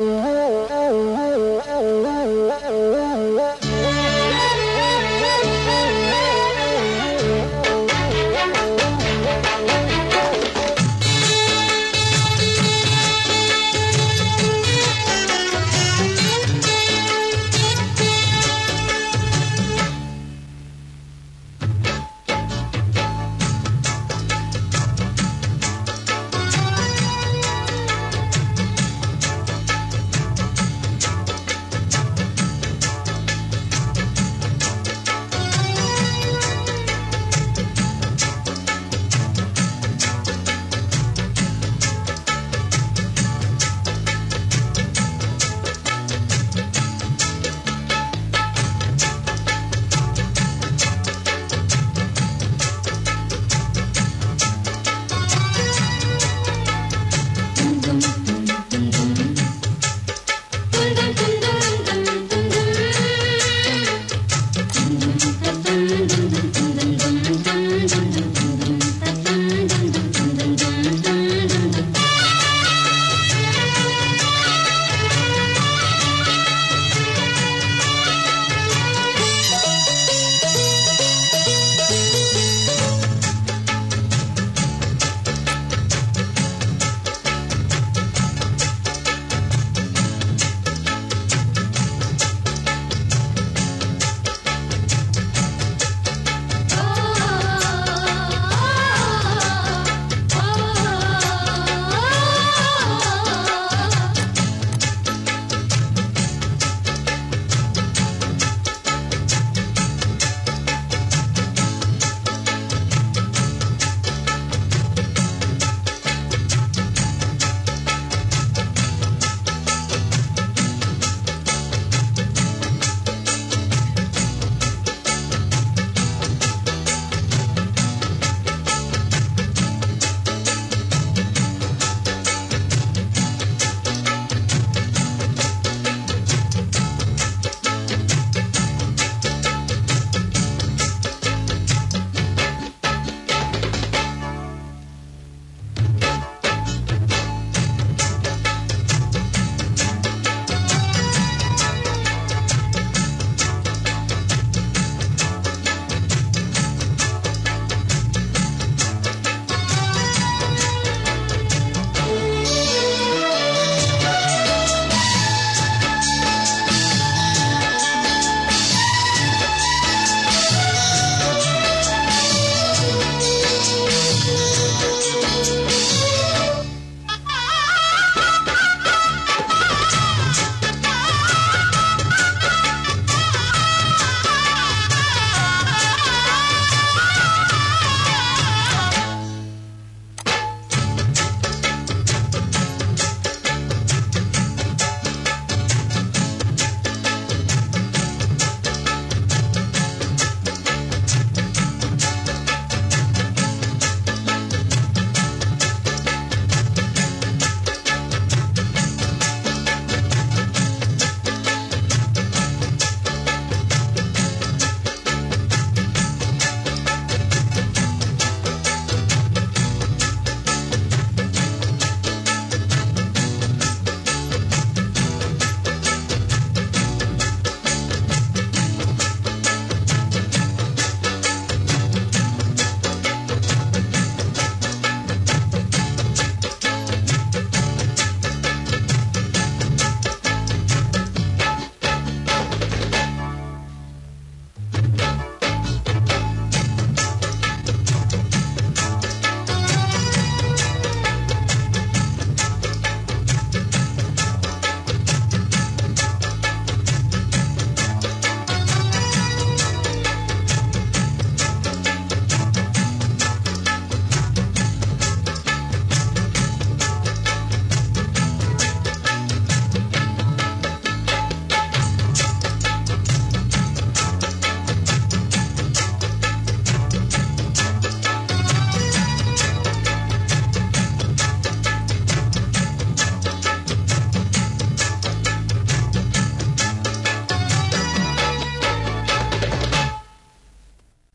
Mm-hmm.